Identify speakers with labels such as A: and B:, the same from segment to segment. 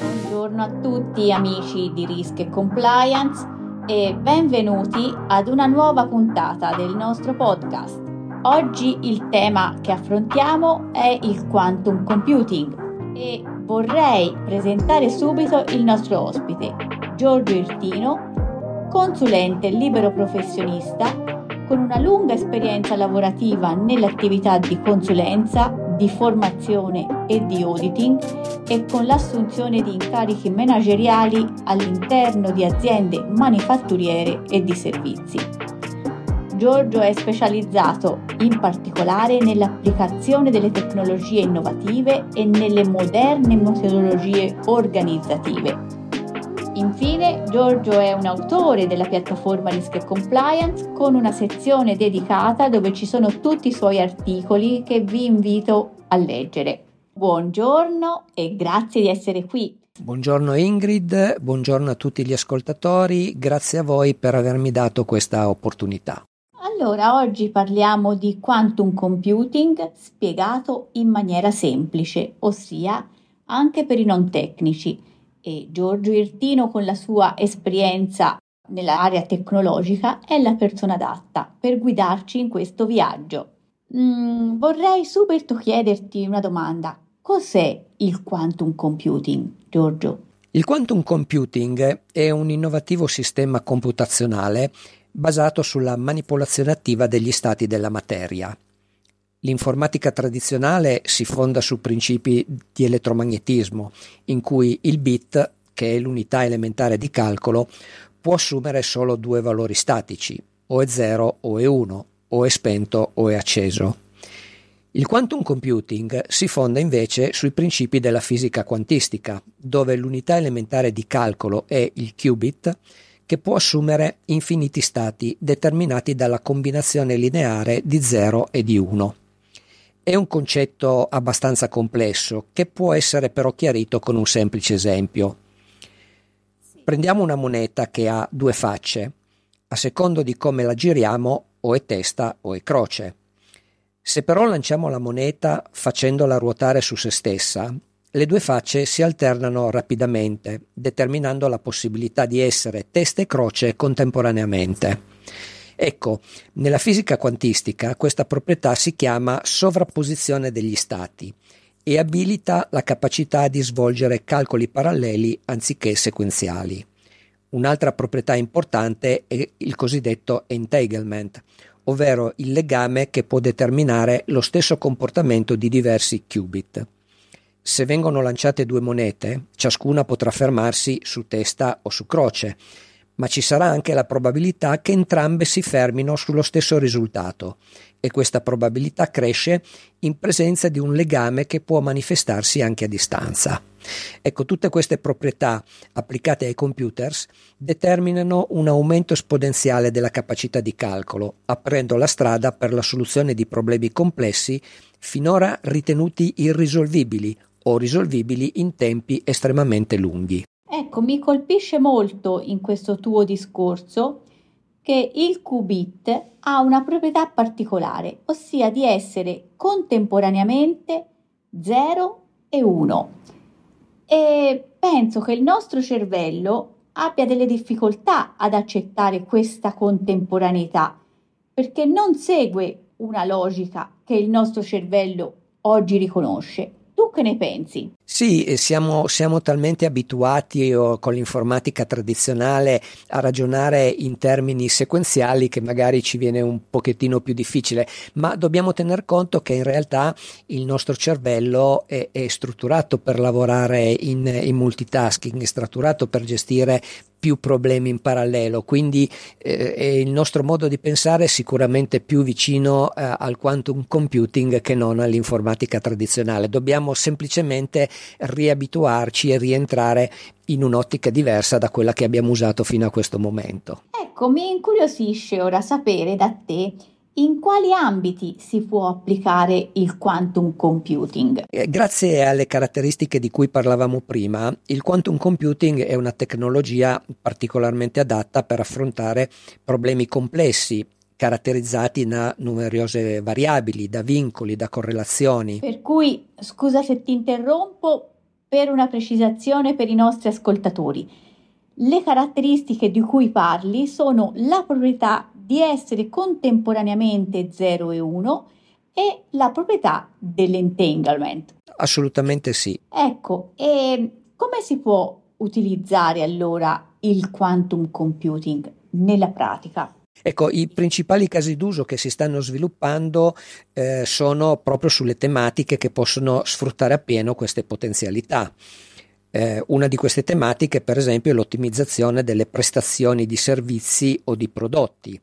A: Buongiorno a tutti amici di Risk e Compliance e benvenuti ad una nuova puntata del nostro podcast. Oggi il tema che affrontiamo è il quantum computing e vorrei presentare subito il nostro ospite, Giorgio Irtino, consulente libero professionista con una lunga esperienza lavorativa nell'attività di consulenza, di formazione e di auditing e con l'assunzione di incarichi manageriali all'interno di aziende manifatturiere e di servizi. Giorgio è specializzato in particolare nell'applicazione delle tecnologie innovative e nelle moderne metodologie organizzative. Infine, Giorgio è un autore della piattaforma Risk e Compliance con una sezione dedicata dove ci sono tutti i suoi articoli che vi invito a leggere. Buongiorno e grazie di essere qui.
B: Buongiorno Ingrid, buongiorno a tutti gli ascoltatori, grazie a voi per avermi dato questa opportunità.
A: Allora, oggi parliamo di quantum computing spiegato in maniera semplice, ossia anche per i non tecnici. E Giorgio Irtino, con la sua esperienza nell'area tecnologica, è la persona adatta per guidarci in questo viaggio. Mm, vorrei subito chiederti una domanda. Cos'è il quantum computing, Giorgio?
B: Il quantum computing è un innovativo sistema computazionale basato sulla manipolazione attiva degli stati della materia. L'informatica tradizionale si fonda su principi di elettromagnetismo, in cui il bit, che è l'unità elementare di calcolo, può assumere solo due valori statici, o è 0 o è 1, o è spento o è acceso. Il quantum computing si fonda invece sui principi della fisica quantistica, dove l'unità elementare di calcolo è il qubit che può assumere infiniti stati determinati dalla combinazione lineare di 0 e di 1. È un concetto abbastanza complesso che può essere però chiarito con un semplice esempio. Prendiamo una moneta che ha due facce. A secondo di come la giriamo o è testa o è croce. Se però lanciamo la moneta facendola ruotare su se stessa, le due facce si alternano rapidamente, determinando la possibilità di essere testa e croce contemporaneamente. Ecco, nella fisica quantistica questa proprietà si chiama sovrapposizione degli stati e abilita la capacità di svolgere calcoli paralleli anziché sequenziali. Un'altra proprietà importante è il cosiddetto entanglement, ovvero il legame che può determinare lo stesso comportamento di diversi qubit. Se vengono lanciate due monete, ciascuna potrà fermarsi su testa o su croce, ma ci sarà anche la probabilità che entrambe si fermino sullo stesso risultato e questa probabilità cresce in presenza di un legame che può manifestarsi anche a distanza. Ecco, tutte queste proprietà applicate ai computers determinano un aumento esponenziale della capacità di calcolo, aprendo la strada per la soluzione di problemi complessi finora ritenuti irrisolvibili o risolvibili in tempi estremamente lunghi.
A: Ecco, mi colpisce molto in questo tuo discorso che il qubit ha una proprietà particolare, ossia di essere contemporaneamente 0 e 1. E penso che il nostro cervello abbia delle difficoltà ad accettare questa contemporaneità, perché non segue una logica che il nostro cervello oggi riconosce. Tu che ne pensi?
B: Sì, siamo, siamo talmente abituati oh, con l'informatica tradizionale a ragionare in termini sequenziali che magari ci viene un pochettino più difficile, ma dobbiamo tener conto che in realtà il nostro cervello è, è strutturato per lavorare in, in multitasking, è strutturato per gestire più problemi in parallelo, quindi eh, il nostro modo di pensare è sicuramente più vicino eh, al quantum computing che non all'informatica tradizionale. Dobbiamo semplicemente riabituarci e rientrare in un'ottica diversa da quella che abbiamo usato fino a questo momento.
A: Ecco, mi incuriosisce ora sapere da te in quali ambiti si può applicare il quantum computing?
B: Eh, grazie alle caratteristiche di cui parlavamo prima, il quantum computing è una tecnologia particolarmente adatta per affrontare problemi complessi caratterizzati da numerose variabili, da vincoli, da correlazioni.
A: Per cui, scusa se ti interrompo, per una precisazione per i nostri ascoltatori. Le caratteristiche di cui parli sono la proprietà di essere contemporaneamente 0 e 1 e la proprietà dell'entanglement.
B: Assolutamente sì.
A: Ecco, e come si può utilizzare allora il quantum computing nella pratica?
B: Ecco, i principali casi d'uso che si stanno sviluppando eh, sono proprio sulle tematiche che possono sfruttare appieno queste potenzialità. Eh, una di queste tematiche, per esempio, è l'ottimizzazione delle prestazioni di servizi o di prodotti.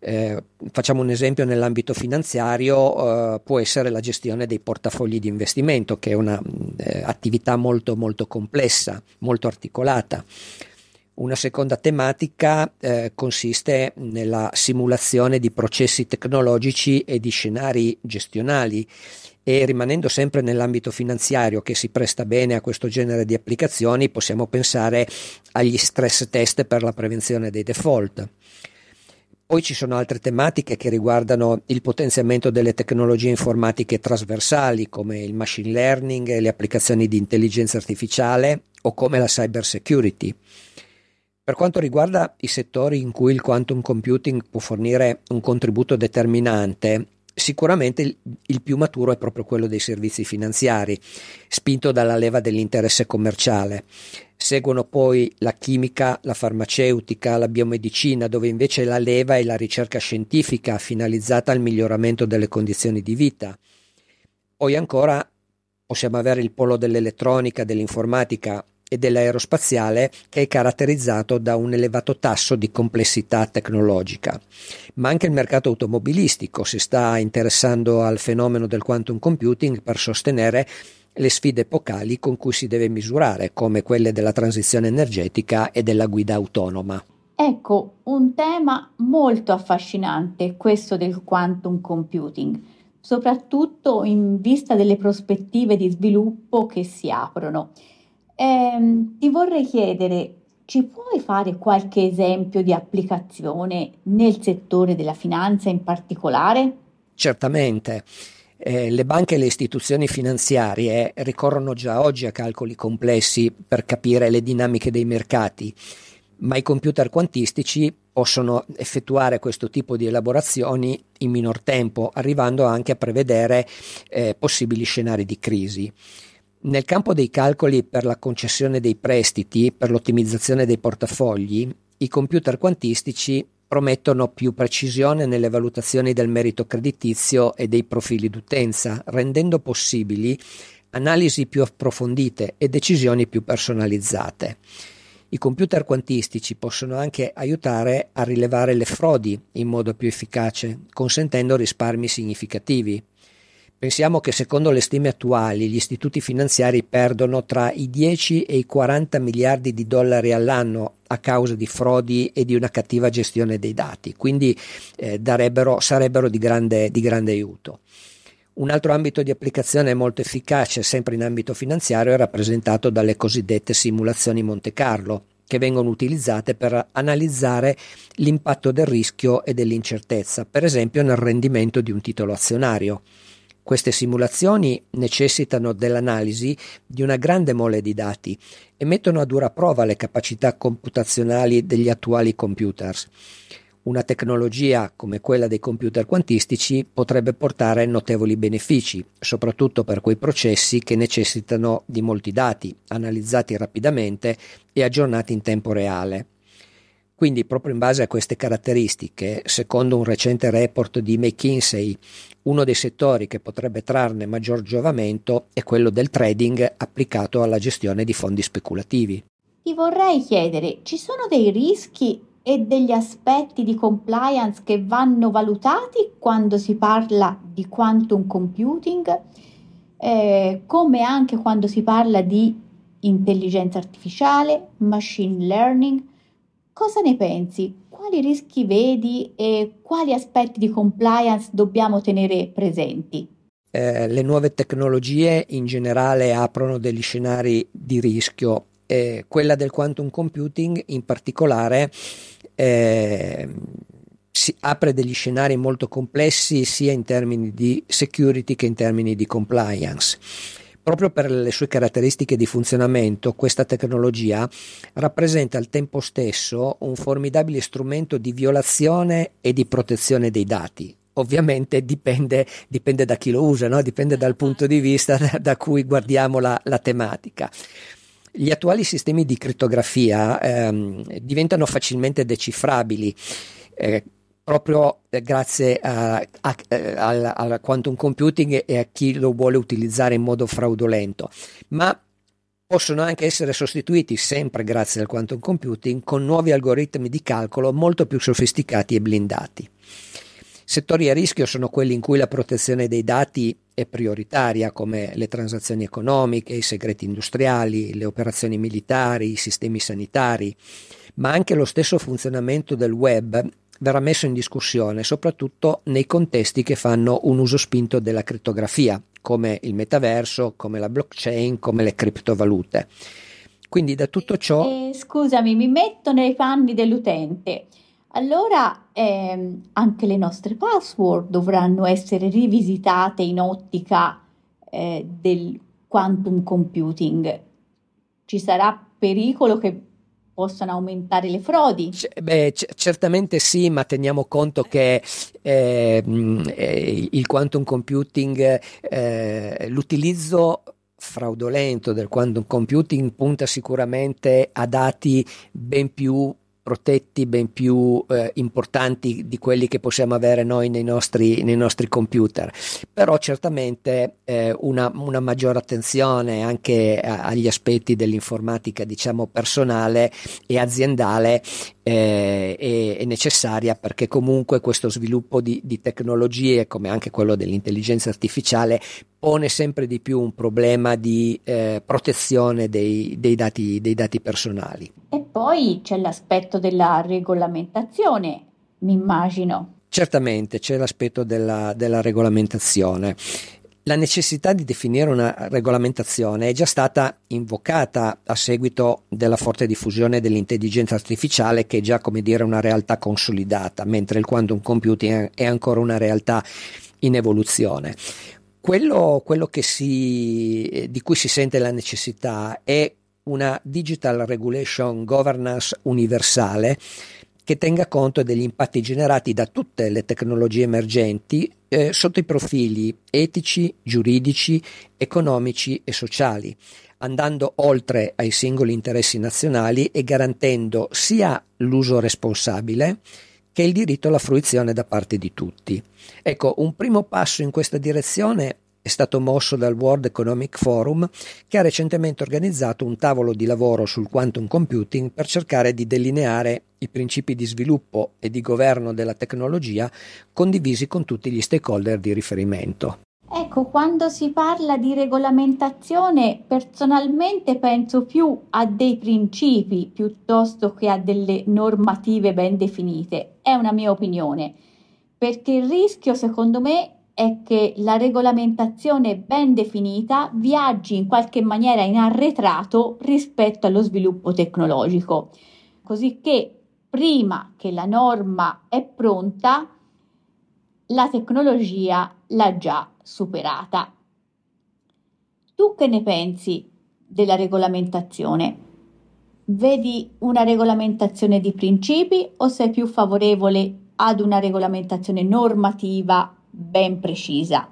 B: Eh, facciamo un esempio nell'ambito finanziario, eh, può essere la gestione dei portafogli di investimento, che è un'attività eh, molto, molto complessa, molto articolata. Una seconda tematica eh, consiste nella simulazione di processi tecnologici e di scenari gestionali e rimanendo sempre nell'ambito finanziario che si presta bene a questo genere di applicazioni possiamo pensare agli stress test per la prevenzione dei default. Poi ci sono altre tematiche che riguardano il potenziamento delle tecnologie informatiche trasversali come il machine learning e le applicazioni di intelligenza artificiale o come la cyber security. Per quanto riguarda i settori in cui il quantum computing può fornire un contributo determinante, sicuramente il, il, più maturo è proprio quello dei servizi finanziari, spinto dalla leva dell'interesse commerciale. Seguono poi la chimica, la farmaceutica, la biomedicina, dove invece la leva è la ricerca scientifica finalizzata al miglioramento delle condizioni di vita. Poi ancora possiamo avere il polo dell'elettronica, dell'informatica, e dell'aerospaziale che è caratterizzato da un elevato tasso di complessità tecnologica. Ma anche il mercato automobilistico si sta interessando al fenomeno del quantum computing per sostenere le sfide epocali con cui si deve misurare, come quelle della transizione energetica e della guida autonoma.
A: Ecco, un tema molto affascinante questo del quantum computing, soprattutto in vista delle prospettive di sviluppo che si aprono. Ehm, ti vorrei chiedere, ci puoi fare qualche esempio di applicazione nel settore della finanza in particolare?
B: Certamente. Eh, le banche e le istituzioni finanziarie ricorrono già oggi a calcoli complessi per capire le dinamiche dei mercati, ma i computer quantistici possono effettuare questo tipo di elaborazioni in minor tempo, arrivando anche a prevedere eh, possibili scenari di crisi. Nel campo dei calcoli per la concessione dei prestiti, per l'ottimizzazione dei portafogli, i computer quantistici promettono più precisione nelle valutazioni del merito creditizio e dei profili d'utenza, rendendo possibili analisi più approfondite e decisioni più personalizzate. I computer quantistici possono anche aiutare a rilevare le frodi in modo più efficace, consentendo risparmi significativi. Pensiamo che secondo le stime attuali gli istituti finanziari perdono tra i 10 e i 40 miliardi di dollari all'anno a causa di frodi e di una cattiva gestione dei dati, quindi eh, sarebbero di grande, di grande aiuto. Un altro ambito di applicazione molto efficace, sempre in ambito finanziario, è rappresentato dalle cosiddette simulazioni Monte Carlo, che vengono utilizzate per analizzare l'impatto del rischio e dell'incertezza, per esempio nel rendimento di un titolo azionario. Queste simulazioni necessitano dell'analisi di una grande mole di dati e mettono a dura prova le capacità computazionali degli attuali computers. Una tecnologia come quella dei computer quantistici potrebbe portare notevoli benefici, soprattutto per quei processi che necessitano di molti dati, analizzati rapidamente e aggiornati in tempo reale. Quindi proprio in base a queste caratteristiche, secondo un recente report di McKinsey, uno dei settori che potrebbe trarne maggior giovamento è quello del trading applicato alla gestione di fondi speculativi.
A: Ti vorrei chiedere, ci sono dei rischi e degli aspetti di compliance che vanno valutati quando si parla di quantum computing, eh, come anche quando si parla di intelligenza artificiale, machine learning? Cosa ne pensi? Quali rischi vedi e quali aspetti di compliance dobbiamo tenere presenti?
B: Eh, le nuove tecnologie in generale aprono degli scenari di rischio. Eh, quella del quantum computing in particolare eh, si apre degli scenari molto complessi sia in termini di security che in termini di compliance. Proprio per le sue caratteristiche di funzionamento, questa tecnologia rappresenta al tempo stesso un formidabile strumento di violazione e di protezione dei dati. Ovviamente dipende, dipende da chi lo usa, no? dipende dal punto di vista da, da cui guardiamo la, la tematica. Gli attuali sistemi di crittografia ehm, diventano facilmente decifrabili. Eh, proprio eh, grazie a, a, eh, al, al quantum computing e a chi lo vuole utilizzare in modo fraudolento, ma possono anche essere sostituiti sempre grazie al quantum computing con nuovi algoritmi di calcolo molto più sofisticati e blindati. Settori a rischio sono quelli in cui la protezione dei dati è prioritaria, come le transazioni economiche, i segreti industriali, le operazioni militari, i sistemi sanitari, ma anche lo stesso funzionamento del web verrà messo in discussione soprattutto nei contesti che fanno un uso spinto della crittografia, come il metaverso, come la blockchain, come le criptovalute. Quindi da tutto ciò...
A: Eh, scusami, mi metto nei panni dell'utente. Allora ehm, anche le nostre password dovranno essere rivisitate in ottica eh, del quantum computing. Ci sarà pericolo che possano aumentare le frodi?
B: C- beh, c- certamente sì, ma teniamo conto che eh, eh, il quantum computing, eh, l'utilizzo fraudolento del quantum computing punta sicuramente a dati ben più protetti ben più eh, importanti di quelli che possiamo avere noi nei nostri, nei nostri computer. Però certamente eh, una, una, maggiore attenzione anche a, agli aspetti dell'informatica, diciamo, personale e aziendale eh, è, è, necessaria perché comunque questo sviluppo di, di tecnologie, come anche quello dell'intelligenza artificiale, pone sempre di più un problema di eh, protezione dei, dei, dati, dei dati personali.
A: E poi c'è l'aspetto della regolamentazione, mi immagino.
B: Certamente c'è l'aspetto della, della regolamentazione. La necessità di definire una regolamentazione è già stata invocata a seguito della forte diffusione dell'intelligenza artificiale che è già come dire una realtà consolidata, mentre il quantum computing è ancora una realtà in evoluzione. Quello, quello si, di cui si sente la necessità è una Digital Regulation Governance universale che tenga conto degli impatti generati da tutte le tecnologie emergenti eh, sotto i profili etici, giuridici, economici e sociali, andando oltre ai singoli interessi nazionali e garantendo sia l'uso responsabile che il diritto alla fruizione da parte di tutti. Ecco, un primo passo in questa direzione è stato mosso dal World Economic Forum che ha recentemente organizzato un tavolo di lavoro sul quantum computing per cercare di delineare i principi di sviluppo e di governo della tecnologia condivisi con tutti gli stakeholder di riferimento.
A: Ecco, quando si parla di regolamentazione, personalmente penso più a dei principi piuttosto che a delle normative ben definite. È una mia opinione, perché il rischio, secondo me, è che la regolamentazione ben definita viaggi in qualche maniera in arretrato rispetto allo sviluppo tecnologico, così che prima che la norma è pronta, la tecnologia l'ha già superata. Tu che ne pensi della regolamentazione? Vedi una regolamentazione di principi o sei più favorevole ad una regolamentazione normativa ben precisa.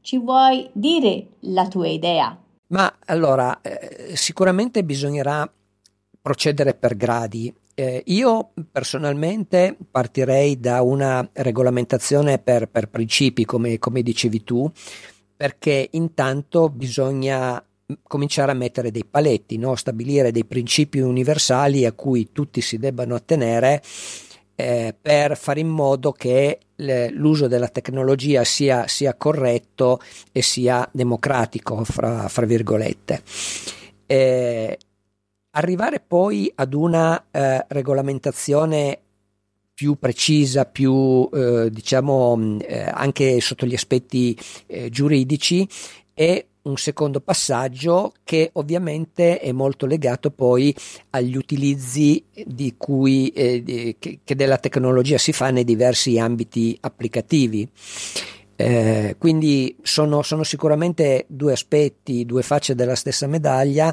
A: Ci vuoi dire la tua idea?
B: Ma allora, eh, sicuramente bisognerà procedere per gradi. Eh, io personalmente partirei da una regolamentazione per, per principi, come, come dicevi tu, perché intanto bisogna cominciare a mettere dei paletti, no? stabilire dei principi universali a cui tutti si debbano attenere eh, per fare in modo che l'uso della tecnologia sia, sia, corretto e sia democratico, fra, fra virgolette. Eh, arrivare poi ad una eh, regolamentazione più precisa, più eh, diciamo eh, anche sotto gli aspetti eh, giuridici è un secondo passaggio che ovviamente è molto legato poi agli utilizzi di cui, eh, di, che, che, della tecnologia si fa nei diversi ambiti applicativi. Eh, quindi sono, sono, sicuramente due aspetti, due facce della stessa medaglia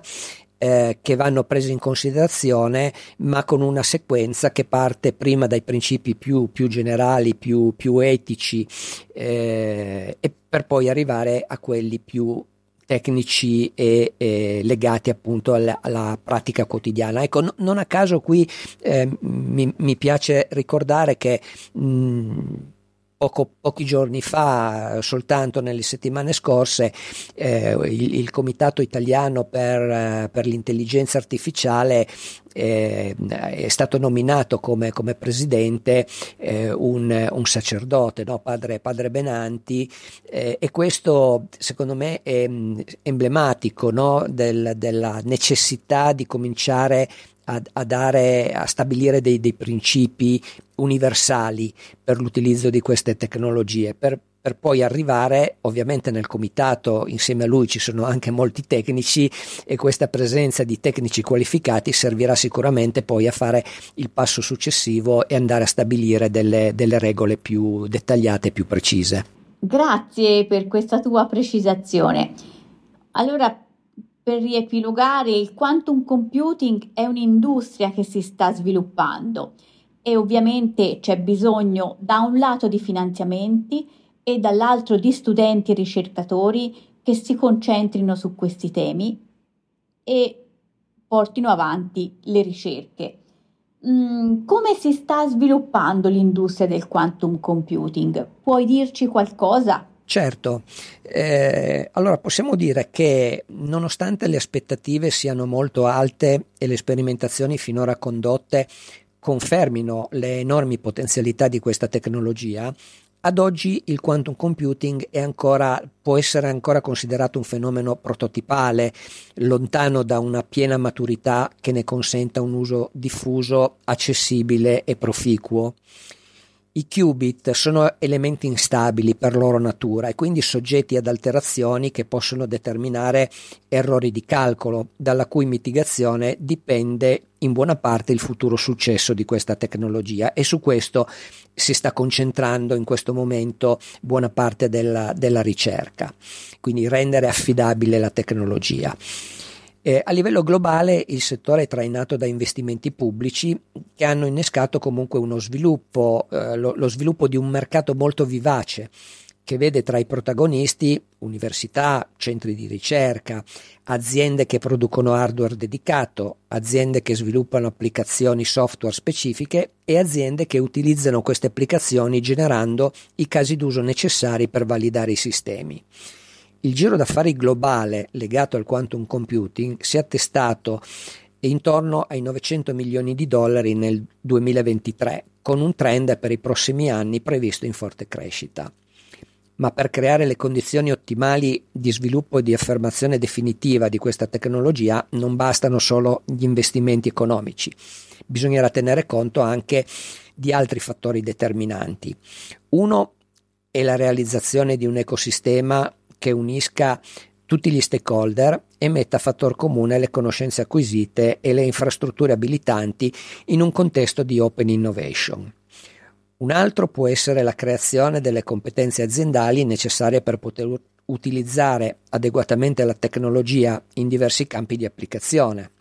B: eh, che vanno presi in considerazione, ma con una sequenza che parte prima dai principi più, più generali, più, più etici, eh, e per poi arrivare a quelli più tecnici e, e legati appunto alla, alla, pratica quotidiana. Ecco, no, non a caso qui eh, mi, mi, piace ricordare che mh, Poco, pochi giorni fa, soltanto nelle settimane scorse, eh, il, il, Comitato Italiano per, eh, per l'intelligenza artificiale eh, è stato nominato come, come presidente eh, un, un, sacerdote, no? padre, padre, Benanti, eh, e questo secondo me è mm, emblematico no? Del, della necessità di cominciare a, a, dare, a stabilire dei, dei, principi universali per l'utilizzo di queste tecnologie, per, per poi arrivare, ovviamente nel comitato insieme a lui ci sono anche molti tecnici e questa presenza di tecnici qualificati servirà sicuramente poi a fare il passo successivo e andare a stabilire delle, delle regole più dettagliate e più precise.
A: Grazie per questa tua precisazione. Allora, per riepilogare, il quantum computing è un'industria che si sta sviluppando e ovviamente c'è bisogno da un lato di finanziamenti e dall'altro di studenti e ricercatori che si concentrino su questi temi e portino avanti le ricerche. Mm, come si sta sviluppando l'industria del quantum computing? Puoi dirci qualcosa?
B: Certo, eh, allora possiamo dire che nonostante le aspettative siano molto alte e le sperimentazioni finora condotte confermino le enormi potenzialità di questa tecnologia, ad oggi il quantum computing ancora, può essere ancora considerato un fenomeno prototipale, lontano da una piena maturità che ne consenta un uso diffuso, accessibile e proficuo. I qubit sono elementi instabili per loro natura e quindi soggetti ad alterazioni che possono determinare errori di calcolo, dalla cui mitigazione dipende in buona parte il futuro successo di questa tecnologia e su questo si sta concentrando in questo momento buona parte della, della ricerca, quindi rendere affidabile la tecnologia. Eh, a livello globale il settore è trainato da investimenti pubblici che hanno innescato comunque uno sviluppo, eh, lo, lo sviluppo di un mercato molto vivace che vede tra i protagonisti università, centri di ricerca, aziende che producono hardware dedicato, aziende che sviluppano applicazioni software specifiche e aziende che utilizzano queste applicazioni generando i casi d'uso necessari per validare i sistemi. Il giro d'affari globale legato al quantum computing si è attestato intorno ai 900 milioni di dollari nel 2023, con un trend per i prossimi anni previsto in forte crescita. Ma per creare le condizioni ottimali di sviluppo e di affermazione definitiva di questa tecnologia non bastano solo gli investimenti economici, bisognerà tenere conto anche di altri fattori determinanti. Uno è la realizzazione di un ecosistema che unisca tutti gli stakeholder e metta a fattor comune le conoscenze acquisite e le infrastrutture abilitanti in un contesto di open innovation. Un altro può essere la creazione delle competenze aziendali necessarie per poter utilizzare adeguatamente la tecnologia in diversi campi di applicazione.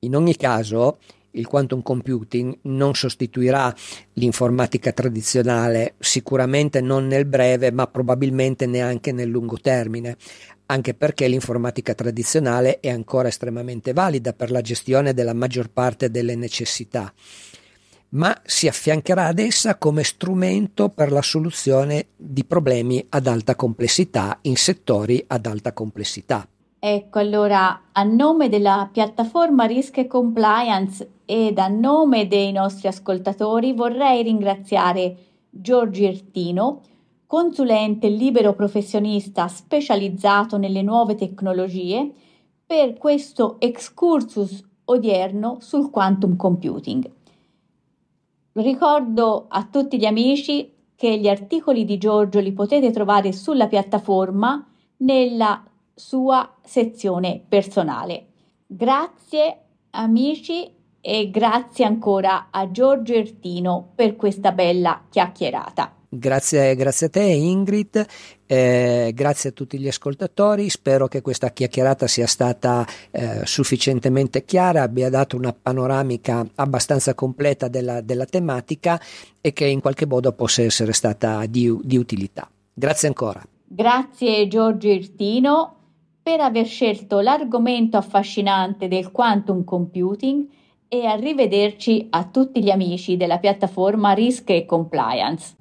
B: In ogni caso, il quantum computing non sostituirà l'informatica tradizionale, sicuramente non nel breve, ma probabilmente neanche nel lungo termine, anche perché l'informatica tradizionale è ancora estremamente valida per la gestione della maggior parte delle necessità ma si affiancherà ad essa come strumento per la soluzione di problemi ad alta complessità in settori ad alta complessità.
A: Ecco, allora, a nome della piattaforma Risk Compliance ed a nome dei nostri ascoltatori vorrei ringraziare Giorgio Ertino, consulente libero professionista specializzato nelle nuove tecnologie, per questo excursus odierno sul quantum computing. Ricordo a tutti gli amici che gli articoli di Giorgio li potete trovare sulla piattaforma nella sua sezione personale. Grazie amici e grazie ancora a Giorgio Ertino per questa bella chiacchierata.
B: Grazie, grazie a te Ingrid, eh, grazie a tutti gli ascoltatori, spero che questa chiacchierata sia stata eh, sufficientemente chiara, abbia dato una panoramica abbastanza completa della, della, tematica e che in qualche modo possa essere stata di, di utilità. Grazie ancora.
A: Grazie Giorgio Irtino per aver scelto l'argomento affascinante del quantum computing e arrivederci a tutti gli amici della piattaforma Risk e Compliance.